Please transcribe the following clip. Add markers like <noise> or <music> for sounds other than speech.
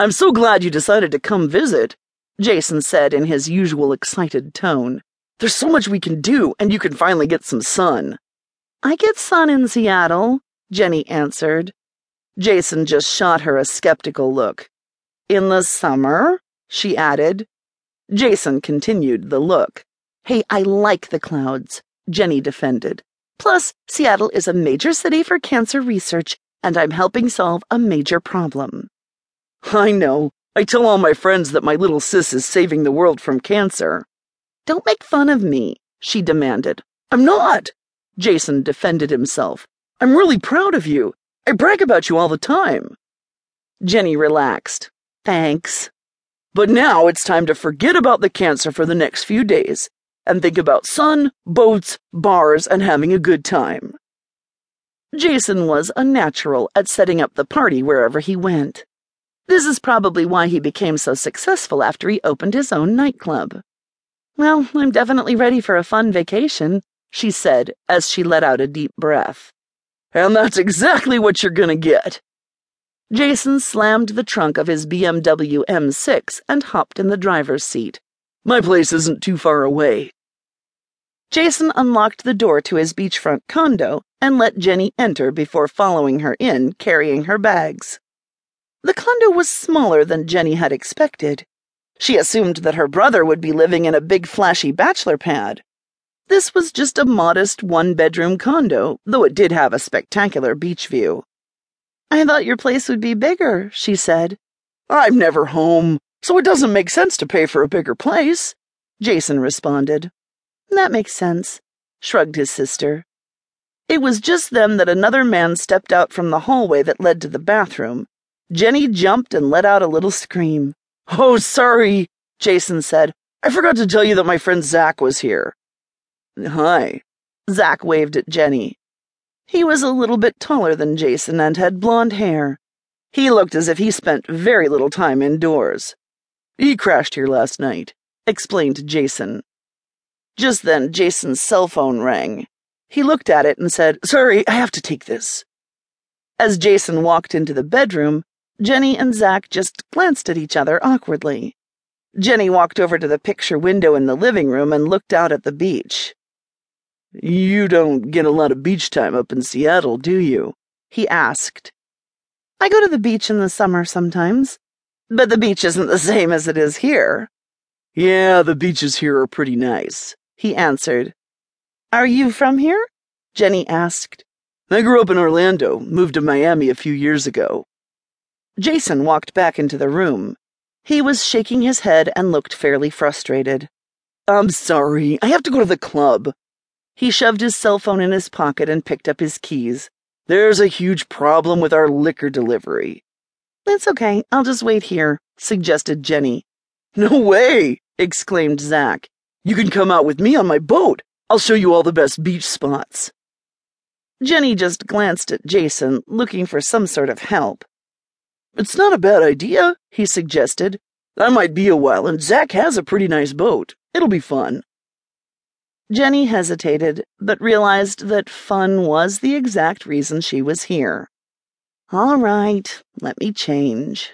I'm so glad you decided to come visit, Jason said in his usual excited tone. There's so much we can do, and you can finally get some sun. I get sun in Seattle, Jenny answered. Jason just shot her a skeptical look. In the summer? she added. Jason continued the look. Hey, I like the clouds, Jenny defended. Plus, Seattle is a major city for cancer research, and I'm helping solve a major problem. <laughs> I know. I tell all my friends that my little sis is saving the world from cancer. Don't make fun of me, she demanded. I'm not, Jason defended himself. I'm really proud of you. I brag about you all the time. Jenny relaxed. Thanks. But now it's time to forget about the cancer for the next few days and think about sun, boats, bars, and having a good time. Jason was a natural at setting up the party wherever he went. This is probably why he became so successful after he opened his own nightclub. Well, I'm definitely ready for a fun vacation, she said as she let out a deep breath. And that's exactly what you're gonna get. Jason slammed the trunk of his BMW M6 and hopped in the driver's seat. My place isn't too far away. Jason unlocked the door to his beachfront condo and let Jenny enter before following her in, carrying her bags. The condo was smaller than Jenny had expected. She assumed that her brother would be living in a big flashy bachelor pad. This was just a modest one bedroom condo, though it did have a spectacular beach view. I thought your place would be bigger, she said. I'm never home, so it doesn't make sense to pay for a bigger place, Jason responded. That makes sense, shrugged his sister. It was just then that another man stepped out from the hallway that led to the bathroom. Jenny jumped and let out a little scream. Oh, sorry, Jason said. I forgot to tell you that my friend Zach was here. Hi. Zach waved at Jenny. He was a little bit taller than Jason and had blonde hair. He looked as if he spent very little time indoors. He crashed here last night, explained Jason. Just then, Jason's cell phone rang. He looked at it and said, Sorry, I have to take this. As Jason walked into the bedroom, Jenny and Zach just glanced at each other awkwardly. Jenny walked over to the picture window in the living room and looked out at the beach. You don't get a lot of beach time up in Seattle, do you? he asked. I go to the beach in the summer sometimes, but the beach isn't the same as it is here. Yeah, the beaches here are pretty nice he answered. Are you from here? Jenny asked. I grew up in Orlando, moved to Miami a few years ago. Jason walked back into the room. He was shaking his head and looked fairly frustrated. I'm sorry, I have to go to the club. He shoved his cell phone in his pocket and picked up his keys. There's a huge problem with our liquor delivery. That's okay, I'll just wait here, suggested Jenny. No way, exclaimed Zach. You can come out with me on my boat. I'll show you all the best beach spots. Jenny just glanced at Jason, looking for some sort of help. It's not a bad idea, he suggested. I might be a while, and Zach has a pretty nice boat. It'll be fun. Jenny hesitated, but realized that fun was the exact reason she was here. All right, let me change.